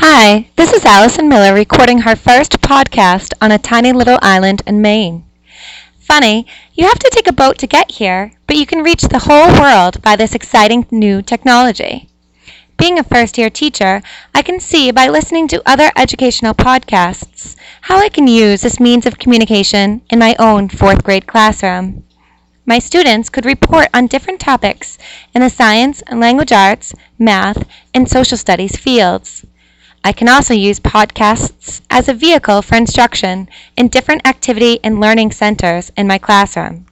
Hi, this is Allison Miller recording her first podcast on a tiny little island in Maine. Funny, you have to take a boat to get here, but you can reach the whole world by this exciting new technology. Being a first year teacher, I can see by listening to other educational podcasts how I can use this means of communication in my own fourth grade classroom. My students could report on different topics in the science and language arts, math, and social studies fields. I can also use podcasts as a vehicle for instruction in different activity and learning centers in my classroom.